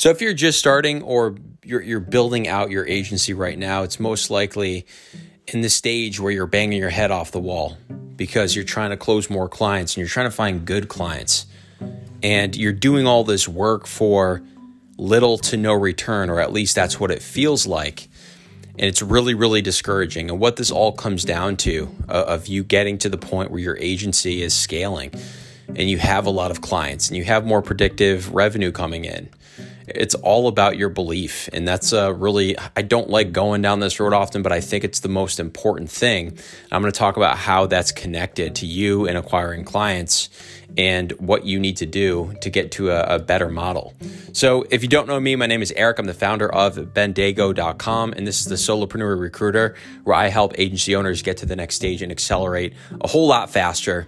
So if you're just starting or you're, you're building out your agency right now, it's most likely in the stage where you're banging your head off the wall because you're trying to close more clients and you're trying to find good clients. And you're doing all this work for little to no return, or at least that's what it feels like. And it's really, really discouraging. And what this all comes down to uh, of you getting to the point where your agency is scaling and you have a lot of clients and you have more predictive revenue coming in it's all about your belief. And that's uh, really, I don't like going down this road often, but I think it's the most important thing. I'm going to talk about how that's connected to you and acquiring clients and what you need to do to get to a, a, better model. So, if you don't know me, my name is Eric. I'm the founder of bendago.com, and this is the Solopreneur Recruiter, where I help agency owners get to the next stage and accelerate a whole lot faster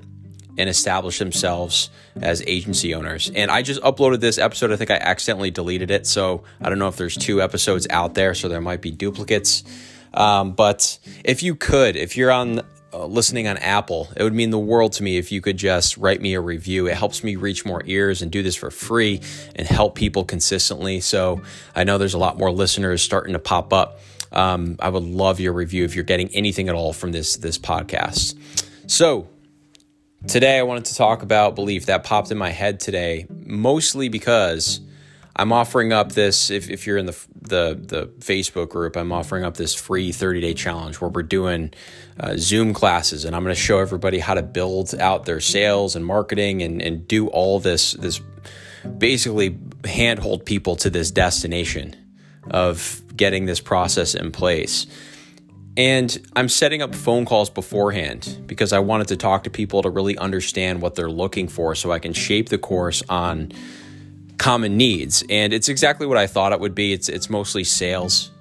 and establish themselves as agency owners. And I just uploaded this episode. I think I accidentally deleted it. So I don't know if there's two episodes out there, so there might be duplicates. Um, but if you could, if you're on uh, listening on Apple, it would mean the world to me if you could just write me a review. It helps me reach more ears and do this for free and help people consistently. So I know there's a lot more listeners starting to pop up. Um, I would love your review if you're getting anything at all from this this podcast. So Today, I wanted to talk about belief that popped in my head today, mostly because I'm offering up this. If, if you're in the, the the Facebook group, I'm offering up this free 30 day challenge where we're doing uh, Zoom classes, and I'm going to show everybody how to build out their sales and marketing and and do all this this basically handhold people to this destination of getting this process in place. And I'm setting up phone calls beforehand because I wanted to talk to people to really understand what they're looking for so I can shape the course on common needs. And it's exactly what I thought it would be. It's it's mostly sales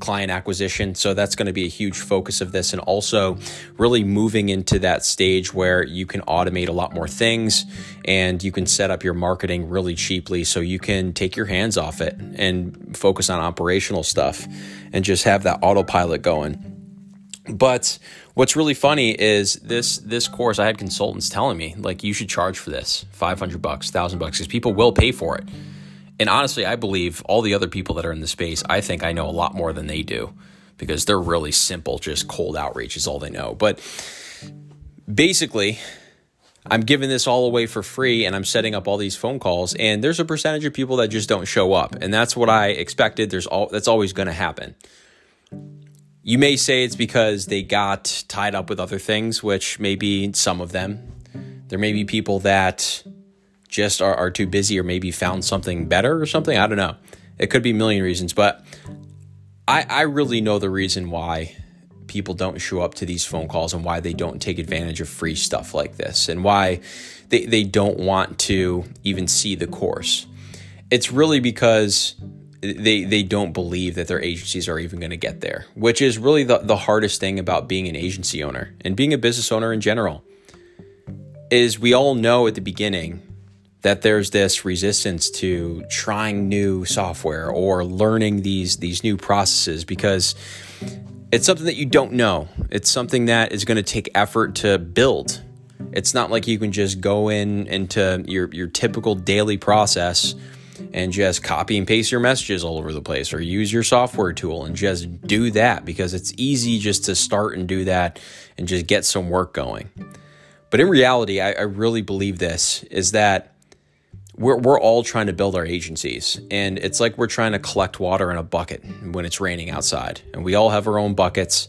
client acquisition. So that's going to be a huge focus of this. And also really moving into that stage where you can automate a lot more things and you can set up your marketing really cheaply so you can take your hands off it and focus on operational stuff and just have that autopilot going. But what's really funny is this this course I had consultants telling me like you should charge for this 500 bucks, 1000 bucks cuz people will pay for it. And honestly, I believe all the other people that are in the space, I think I know a lot more than they do because they're really simple, just cold outreach is all they know. But basically, I'm giving this all away for free and I'm setting up all these phone calls and there's a percentage of people that just don't show up and that's what I expected there's all that's always going to happen. You may say it's because they got tied up with other things, which maybe some of them. There may be people that just are, are too busy or maybe found something better or something. I don't know. It could be a million reasons, but I, I really know the reason why people don't show up to these phone calls and why they don't take advantage of free stuff like this and why they, they don't want to even see the course. It's really because they they don't believe that their agencies are even going to get there, which is really the, the hardest thing about being an agency owner and being a business owner in general. Is we all know at the beginning that there's this resistance to trying new software or learning these these new processes because it's something that you don't know. It's something that is going to take effort to build. It's not like you can just go in into your your typical daily process and just copy and paste your messages all over the place or use your software tool and just do that because it's easy just to start and do that and just get some work going. But in reality, I, I really believe this is that we're, we're all trying to build our agencies and it's like we're trying to collect water in a bucket when it's raining outside. And we all have our own buckets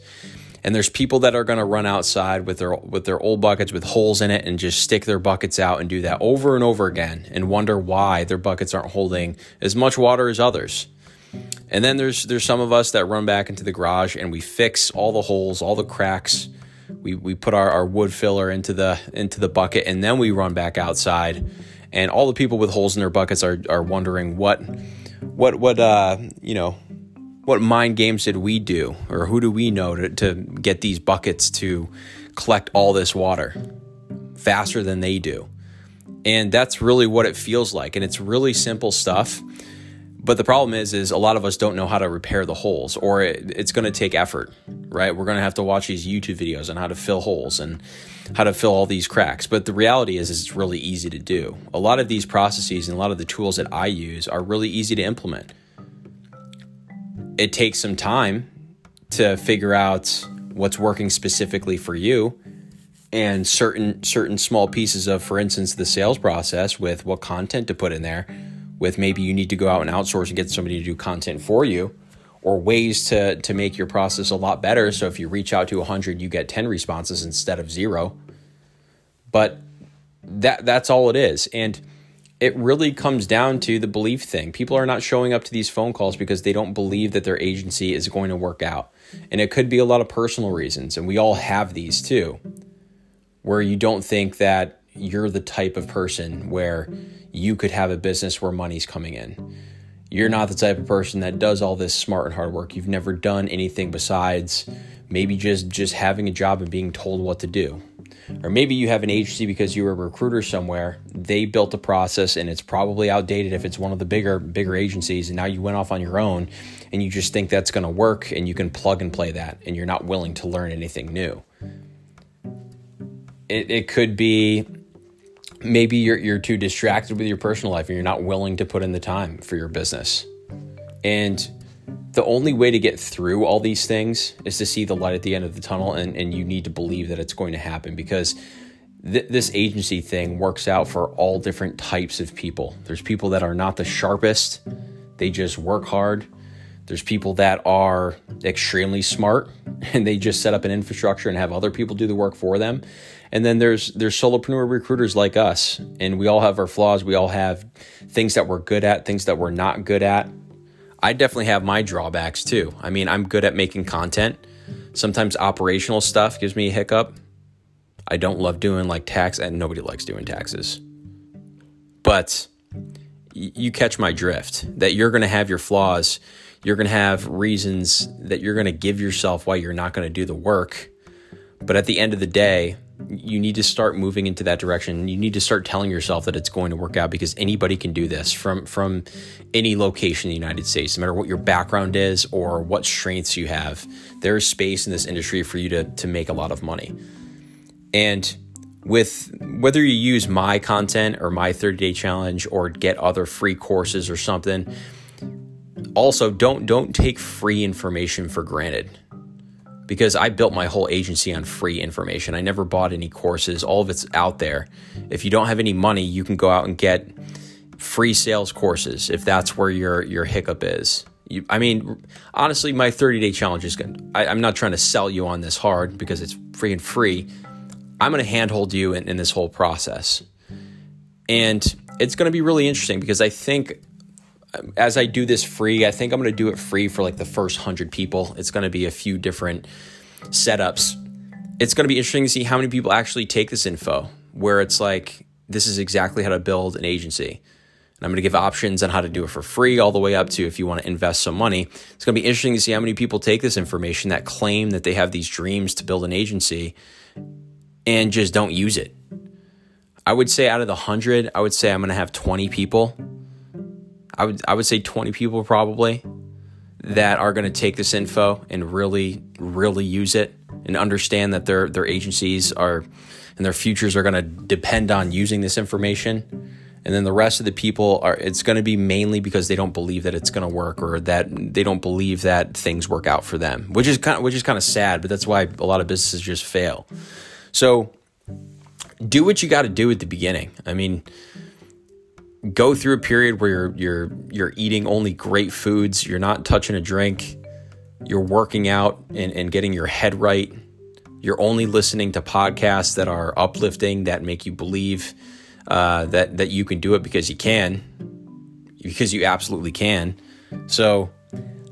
and there's people that are going to run outside with their with their old buckets with holes in it and just stick their buckets out and do that over and over again and wonder why their buckets aren't holding as much water as others. And then there's there's some of us that run back into the garage and we fix all the holes all the cracks. We, we put our, our wood filler into the into the bucket and then we run back outside and all the people with holes in their buckets are are wondering what what what uh you know what mind games did we do? Or who do we know to, to get these buckets to collect all this water faster than they do? And that's really what it feels like. And it's really simple stuff But the problem is, is a lot of us don't know how to repair the holes, or it, it's going to take effort, right? We're going to have to watch these YouTube videos on how to fill holes and how to fill all these cracks. But the reality is, is it's really easy to do. A lot of these processes and a lot of the tools that I use are really easy to implement. It takes some time to figure out what's working specifically for you and certain certain small pieces of for instance the sales process with what content to put in there with maybe you need to go out and outsource and get somebody to do content for you or ways to to make your process a lot better so if you reach out to 100 you get 10 responses instead of 0 but that that's all it is and it really comes down to the belief thing. People are not showing up to these phone calls because they don't believe that their agency is going to work out. And it could be a lot of personal reasons, and we all have these too, where you don't think that you're the type of person where you could have a business where money's coming in. You're not the type of person that does all this smart and hard work. You've never done anything besides maybe just just having a job and being told what to do. Or maybe you have an agency because you were a recruiter somewhere. They built a process and it's probably outdated if it's one of the bigger bigger agencies and now you went off on your own and you just think that's going to work and you can plug and play that and you're not willing to learn anything new. It, it could be maybe you're you're too distracted with your personal life and you're not willing to put in the time for your business. And the only way to get through all these things is to see the light at the end of the tunnel and, and you need to believe that it's going to happen because th- this agency thing works out for all different types of people. There's people that are not the sharpest, they just work hard. There's people that are extremely smart and they just set up an infrastructure and have other people do the work for them. And then there's there's solopreneur recruiters like us, and we all have our flaws. We all have things that we're good at, things that we're not good at. I definitely have my drawbacks too. I mean, I'm good at making content. Sometimes operational stuff gives me a hiccup. I don't love doing like tax, and nobody likes doing taxes. But you catch my drift that you're going to have your flaws you're going to have reasons that you're going to give yourself why you're not going to do the work. But at the end of the day, you need to start moving into that direction. You need to start telling yourself that it's going to work out because anybody can do this from from any location in the United States, no matter what your background is or what strengths you have. There is space in this industry for you to to make a lot of money. And with whether you use my content or my 30 day challenge or get other free courses or something, also don't don't take free information for granted because I built my whole agency on free information. I never bought any courses. All of it's out there. If you don't have any money, you can go out and get free sales courses if that's where your your hiccup is. You, I mean, honestly, my 30 day challenge is good. I, am not trying to sell you on this hard because it's free and free. I'm going to handhold you in, in this whole process. And it's going to be really interesting because I think as I do this free, I think I'm going to do it free for like the first 100 people. It's going to be a few different setups. It's going to be interesting to see how many people actually take this info, where it's like, this is exactly how to build an agency. And I'm going to give options on how to do it for free, all the way up to if you want to invest some money. It's going to be interesting to see how many people take this information that claim that they have these dreams to build an agency and just don't use it. I would say out of the 100, I would say I'm going to have 20 people I would I would say 20 people probably that are going to take this info and really really use it and understand that their their agencies are and their futures are going to depend on using this information. And then the rest of the people are it's going to be mainly because they don't believe that it's going to work or that they don't believe that things work out for them which is kind of which is kind of sad but that's why a lot of businesses just fail. So do what you got to do at the beginning. I mean go through a period where you're you're you're eating only great foods, you're not touching a drink, you're working out and, and getting your head right. You're only listening to podcasts that are uplifting, that make you believe uh, that that you can do it because you can, because you absolutely can. So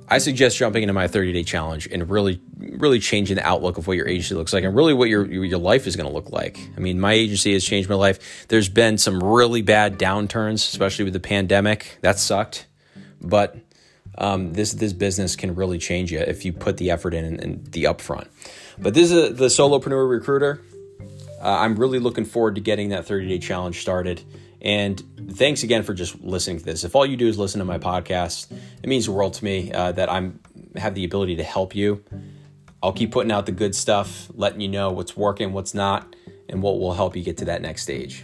I suggest jumping into my 30 day challenge and really, really changing the outlook of what your agency looks like and really what your, your life is going to look like. I mean, my agency has changed my life. There's been some really bad downturns, especially with the pandemic. That sucked. But um, this, this business can really change you if you put the effort in and, the upfront. But this is a, the solopreneur recruiter. Uh, I'm really looking forward to getting that 30 day challenge started And thanks again for just listening to this. If all you do is listen to my podcast, it means the world to me uh, that I'm have the ability to help you. I'll keep putting out the good stuff, letting you know what's working, what's not, and what will help you get to that next stage.